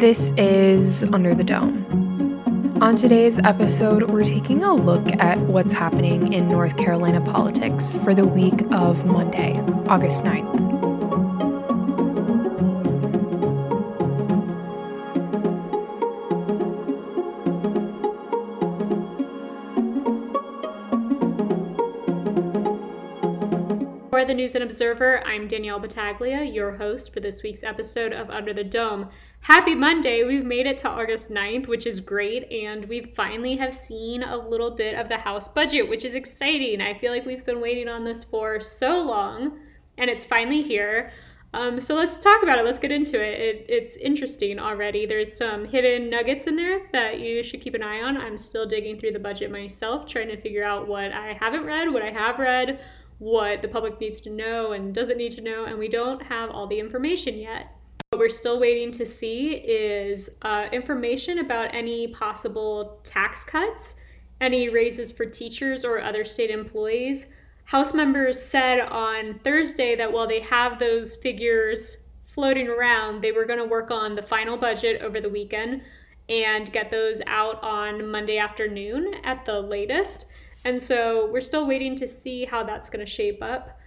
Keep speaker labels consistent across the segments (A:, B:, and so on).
A: This is Under the Dome. On today's episode, we're taking a look at what's happening in North Carolina politics for the week of Monday, August 9th.
B: News and Observer, I'm Danielle Battaglia, your host for this week's episode of Under the Dome. Happy Monday! We've made it to August 9th, which is great, and we finally have seen a little bit of the House budget, which is exciting. I feel like we've been waiting on this for so long, and it's finally here. Um, so let's talk about it. Let's get into it. it. It's interesting already. There's some hidden nuggets in there that you should keep an eye on. I'm still digging through the budget myself, trying to figure out what I haven't read, what I have read, what the public needs to know and doesn't need to know, and we don't have all the information yet. What we're still waiting to see is uh, information about any possible tax cuts, any raises for teachers or other state employees. House members said on Thursday that while they have those figures floating around, they were going to work on the final budget over the weekend and get those out on Monday afternoon at the latest. And so we're still waiting to see how that's going to shape up.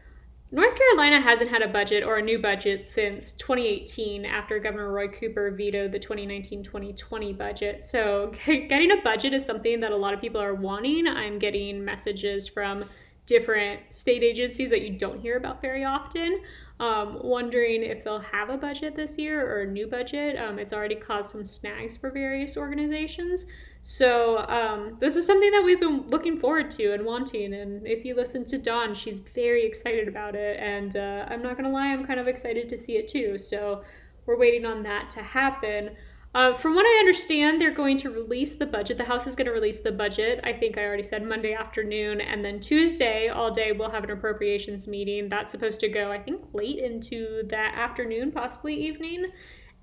B: North Carolina hasn't had a budget or a new budget since 2018 after Governor Roy Cooper vetoed the 2019 2020 budget. So, getting a budget is something that a lot of people are wanting. I'm getting messages from different state agencies that you don't hear about very often, um, wondering if they'll have a budget this year or a new budget. Um, it's already caused some snags for various organizations. So um, this is something that we've been looking forward to and wanting. And if you listen to Dawn, she's very excited about it. And uh, I'm not gonna lie, I'm kind of excited to see it too. So we're waiting on that to happen. Uh, from what I understand, they're going to release the budget. The House is going to release the budget. I think I already said Monday afternoon. And then Tuesday, all day, we'll have an appropriations meeting. That's supposed to go, I think, late into that afternoon, possibly evening.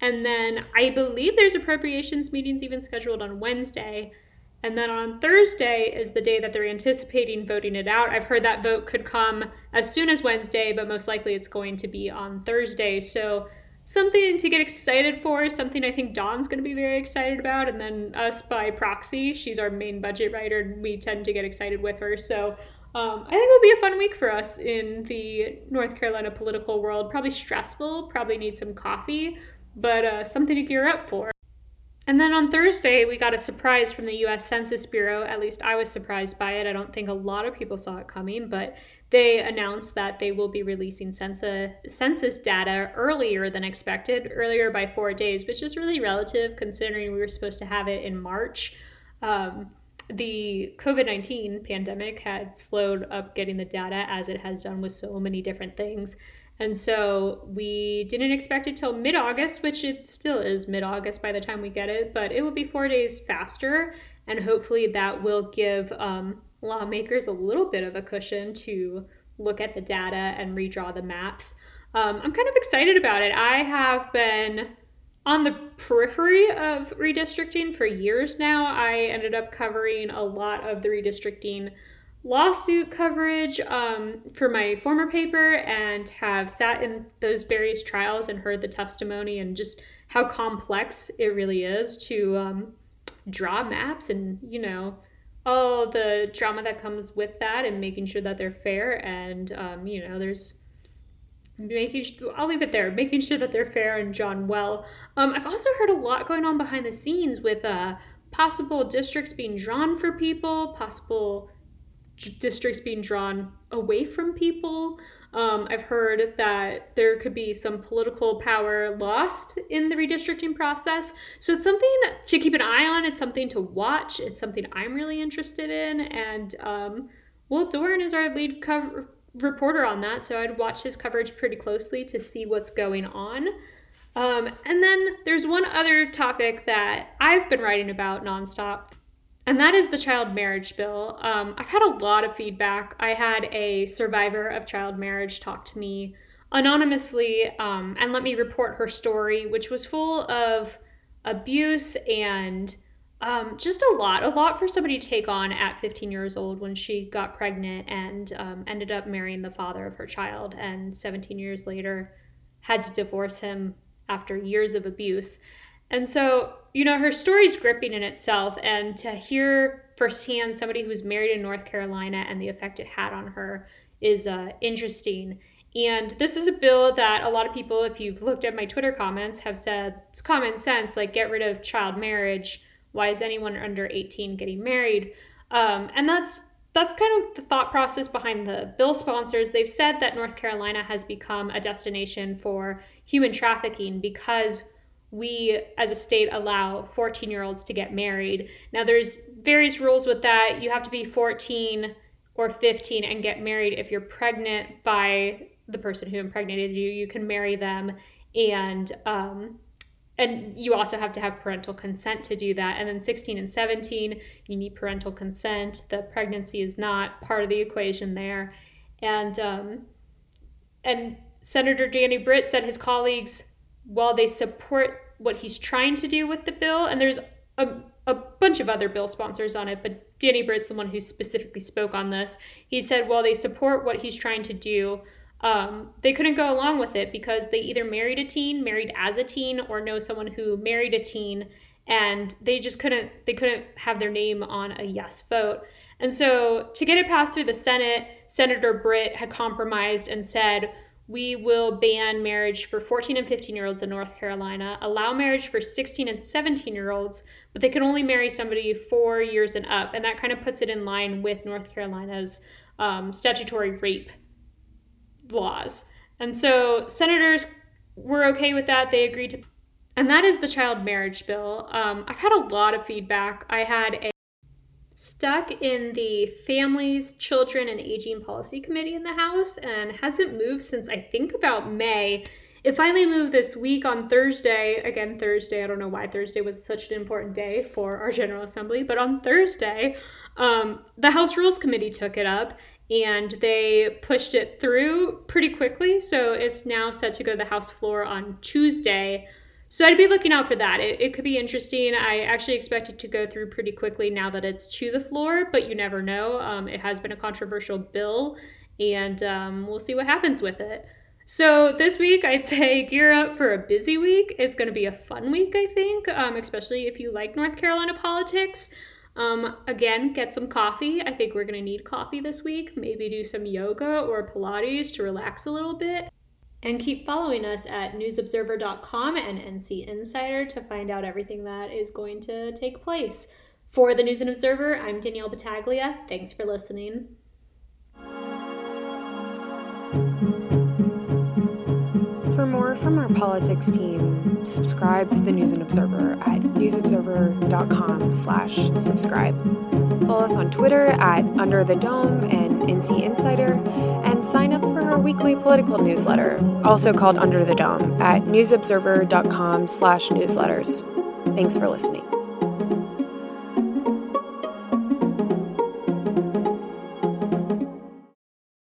B: And then I believe there's appropriations meetings even scheduled on Wednesday. And then on Thursday is the day that they're anticipating voting it out. I've heard that vote could come as soon as Wednesday, but most likely it's going to be on Thursday. So something to get excited for, something I think Dawn's going to be very excited about. And then us by proxy, she's our main budget writer, and we tend to get excited with her. So um, I think it'll be a fun week for us in the North Carolina political world. Probably stressful, probably need some coffee, but uh, something to gear up for. And then on Thursday, we got a surprise from the US Census Bureau. At least I was surprised by it. I don't think a lot of people saw it coming, but they announced that they will be releasing census, data earlier than expected, earlier by four days, which is really relative considering we were supposed to have it in March. Um, the COVID 19 pandemic had slowed up getting the data as it has done with so many different things. And so we didn't expect it till mid August, which it still is mid August by the time we get it, but it will be four days faster. And hopefully that will give um, lawmakers a little bit of a cushion to look at the data and redraw the maps. Um, I'm kind of excited about it. I have been on the periphery of redistricting for years now. I ended up covering a lot of the redistricting lawsuit coverage um, for my former paper and have sat in those various trials and heard the testimony and just how complex it really is to um, draw maps and, you know, all the drama that comes with that and making sure that they're fair and, um, you know, there's making I'll leave it there, making sure that they're fair and drawn well. Um, I've also heard a lot going on behind the scenes with uh, possible districts being drawn for people, possible districts being drawn away from people. Um, I've heard that there could be some political power lost in the redistricting process. So it's something to keep an eye on. It's something to watch. It's something I'm really interested in. And um, Will Doran is our lead cover- reporter on that. So I'd watch his coverage pretty closely to see what's going on. Um, and then there's one other topic that I've been writing about nonstop and that is the child marriage bill. Um, I've had a lot of feedback. I had a survivor of child marriage talk to me anonymously um, and let me report her story, which was full of abuse and um, just a lot, a lot for somebody to take on at 15 years old when she got pregnant and um, ended up marrying the father of her child. And 17 years later, had to divorce him after years of abuse. And so, you know, her story's gripping in itself. And to hear firsthand somebody who's married in North Carolina and the effect it had on her is uh, interesting. And this is a bill that a lot of people, if you've looked at my Twitter comments, have said it's common sense, like get rid of child marriage. Why is anyone under 18 getting married? Um, and that's that's kind of the thought process behind the bill sponsors. They've said that North Carolina has become a destination for human trafficking because we as a state allow 14 year olds to get married. Now, there's various rules with that. You have to be 14 or 15 and get married if you're pregnant by the person who impregnated you. You can marry them and um, and you also have to have parental consent to do that and then 16 and 17 you need parental consent the pregnancy is not part of the equation there and um, and senator danny britt said his colleagues while they support what he's trying to do with the bill and there's a, a bunch of other bill sponsors on it but danny britt's the one who specifically spoke on this he said while they support what he's trying to do um, they couldn't go along with it because they either married a teen, married as a teen, or know someone who married a teen, and they just couldn't they couldn't have their name on a yes vote. And so to get it passed through the Senate, Senator Britt had compromised and said, we will ban marriage for 14 and 15 year olds in North Carolina, allow marriage for 16 and 17 year olds, but they can only marry somebody four years and up. And that kind of puts it in line with North Carolina's um, statutory rape laws. And so senators were okay with that. They agreed to, and that is the child marriage bill. Um, I've had a lot of feedback. I had a stuck in the Families, Children, and Aging Policy Committee in the House and hasn't moved since I think about May. It finally moved this week on Thursday. Again, Thursday. I don't know why Thursday was such an important day for our General Assembly, but on Thursday, um, the House Rules Committee took it up and they pushed it through pretty quickly. So it's now set to go to the House floor on Tuesday. So I'd be looking out for that. It, it could be interesting. I actually expect it to go through pretty quickly now that it's to the floor, but you never know. Um, it has been a controversial bill, and um, we'll see what happens with it. So this week, I'd say gear up for a busy week. It's going to be a fun week, I think, um, especially if you like North Carolina politics. Um, again, get some coffee. I think we're going to need coffee this week. Maybe do some yoga or Pilates to relax a little bit. And keep following us at newsobserver.com and NC Insider to find out everything that is going to take place. For the News and Observer, I'm Danielle Battaglia. Thanks for listening.
A: For more from our politics team, subscribe to the News and Observer at newsobserver.com slash subscribe. Follow us on Twitter at Under the Dome and NC Insider, and sign up for our weekly political newsletter, also called Under the Dome, at newsobserver.com slash newsletters. Thanks for listening.